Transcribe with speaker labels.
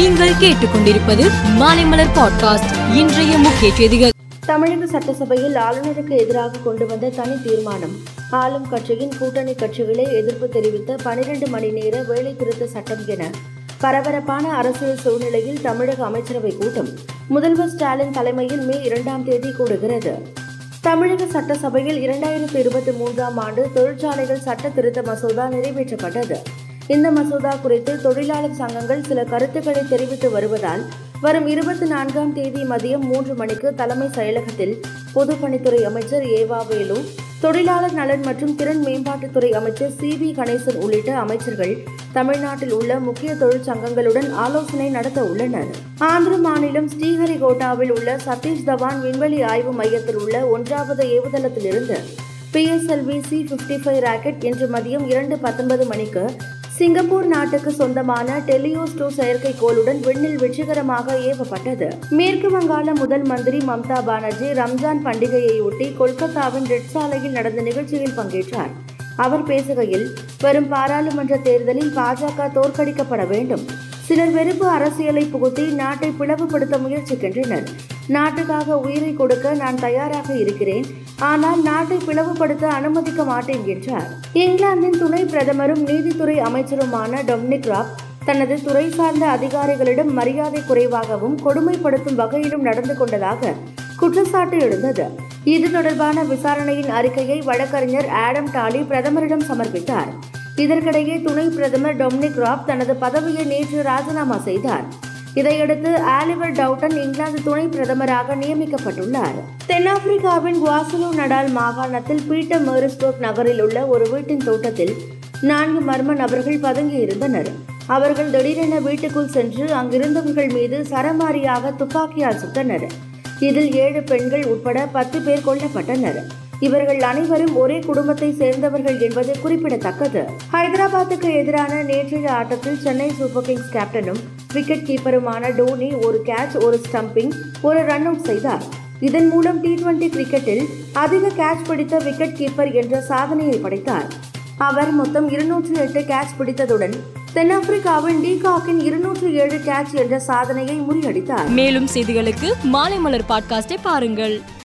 Speaker 1: நீங்கள் கேட்டுக்கொண்டிருப்பது மாலைமலர் பாட்காஸ்ட். இன்றைய முக்கிய செய்திகள்.
Speaker 2: தமிழக சட்டசபையில் ஆளுநருக்கு எதிராக கொண்டு வந்த தனி தீர்மானம். ஆளும் கட்சியின் கூட்டணி கட்சிகளே எதிர்ப்பு தெரிவித்த பனிரெண்டு மணி நேர வேலை திருத்த சட்டம் என பரபரப்பான அரசியல் சூழ்நிலையில் தமிழக அமைச்சரவை கூட்டம். முதல்வர் ஸ்டாலின் தலைமையில் மே இரண்டாம் தேதி கூடுகிறது. தமிழக சட்டசபையில் இரண்டாயிரத்தி இருபத்தி மூன்றாம் ஆண்டு தொழிற்சாலைகள் சட்ட திருத்த மசோதா நிறைவேற்றப்பட்டது. இந்த மசோதா குறித்து தொழிலாளர் சங்கங்கள் சில கருத்துக்களை தெரிவித்து வருவதால் வரும் இருபத்தி நான்காம் தேதி மதியம் மூன்று மணிக்கு தலைமை செயலகத்தில் பொதுப்பணித்துறை அமைச்சர் ஏவா வேலு தொழிலாளர் நலன் மற்றும் திறன் மேம்பாட்டுத்துறை அமைச்சர் சி வி கணேசன் உள்ளிட்ட அமைச்சர்கள் தமிழ்நாட்டில் உள்ள முக்கிய தொழிற்சங்கங்களுடன் ஆலோசனை நடத்த உள்ளனர். ஆந்திர மாநிலம் ஸ்ரீஹரிகோட்டாவில் உள்ள சதீஷ் தவான் விண்வெளி ஆய்வு மையத்தில் உள்ள ஒன்றாவது ஏவுதளத்திலிருந்து PSLV C fifty five rocket இன்று மதியம் இரண்டு பத்தொன்பது மணிக்கு சிங்கப்பூர் நாட்டுக்கு சொந்தமான டெலியோஸ் டூ செயற்கைக்கோளுடன் விண்ணில் வெற்றிகரமாக ஏவப்பட்டது. மேற்கு வங்காள முதல் மந்திரி மம்தா பானர்ஜி ரம்ஜான் பண்டிகையையொட்டி கொல்கத்தாவின் ரெட் சாலையில் நடந்த நிகழ்ச்சியில் பங்கேற்றார். அவர் பேசுகையில் வரும் பாராளுமன்ற தேர்தலில் பாஜக தோற்கடிக்கப்பட வேண்டும். சிலர் வெறுப்பு அரசியலை புகுத்தி நாட்டை பிளவுபடுத்த முயற்சிக்கின்றனர். நாட்டுக்காக உயிரை கொடுக்க நான் தயாராக இருக்கிறேன். ஆனால் நாட்டை பிளவுபடுத்த அனுமதிக்க மாட்டேன் என்றார். இங்கிலாந்தின் துணை பிரதமரும் நீதித்துறை அமைச்சருமான டொமினிக் ராப் தனது துறை சார்ந்த அதிகாரிகளிடம் மரியாதை குறைவாகவும் கொடுமைப்படுத்தும் வகையிலும் நடந்து கொண்டதாக குற்றச்சாட்டு எழுந்தது. இது தொடர்பான விசாரணையின் அறிக்கையை வழக்கறிஞர் ஆடம் டாலி பிரதமரிடம் சமர்ப்பித்தார். இதற்கிடையே துணை பிரதமர் டொமினிக் ராப் தனது பதவியை நேற்று ராஜினாமா செய்தார். இதையடுத்து ஆலிவர் டவுட்டன் இங்கிலாந்து துணை பிரதமராக நியமிக்கப்பட்டுள்ளார். தென்னாப்பிரிக்காவின் குவாசலோ நடால் மாகாணத்தில் பீட்டர் மேரிஸ்பர்க் நகரில் உள்ள ஒரு வீட்டின் தோட்டத்தில் நான்கு மர்ம நபர்கள் பதுங்கியிருந்தனர். அவர்கள் திடீரென வீட்டுக்குள் சென்று அங்கிருந்தவர்கள் மீது சரமாரியாக துப்பாக்கியால் சுட்டனர் இதில் ஏழு பெண்கள் உட்பட பத்து பேர் கொல்லப்பட்டனர். இவர்கள் அனைவரும் ஒரே குடும்பத்தை சேர்ந்தவர்கள் என்பது குறிப்பிடத்தக்கது. ஹைதராபாத்துக்கு எதிரான நேற்றைய ஆட்டத்தில் சென்னை சூப்பர் கிங்ஸ் கேப்டனும் விக்கெட் கீப்பருமான டோனி ஒரு கேட்ச் ஒரு ஸ்டம்பிங் ஒரு ரன் அவுட் செய்தார். இதன் மூலம் டி டுவெண்டி கிரிக்கெட்டில் அதிக கேட்ச் பிடித்த விக்கெட் கீப்பர் என்ற சாதனையை படைத்தார். அவர் மொத்தம் இருநூற்றி எட்டு கேட்ச் பிடித்ததுடன் தென்னாப்பிரிக்காவின் டி காக்கின் இருநூற்றி ஏழு கேட்ச் என்ற சாதனையை முறியடித்தார்.
Speaker 1: மேலும் செய்திகளுக்கு மாலைமலர் பாட்காஸ்டை பாருங்கள்.